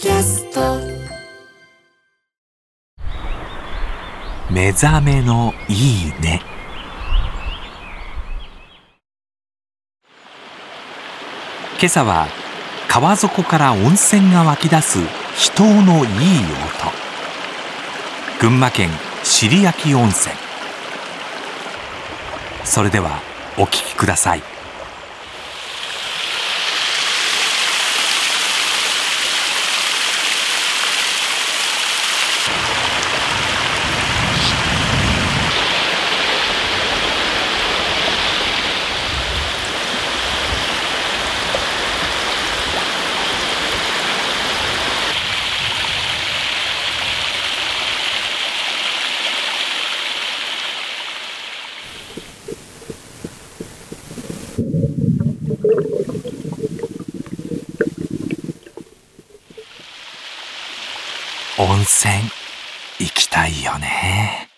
キャスト。目覚めのいいね。今朝は川底から温泉が湧き出す秘湯のいい音。群馬県尻焼温泉。それではお聞きください。温泉行きたいよね。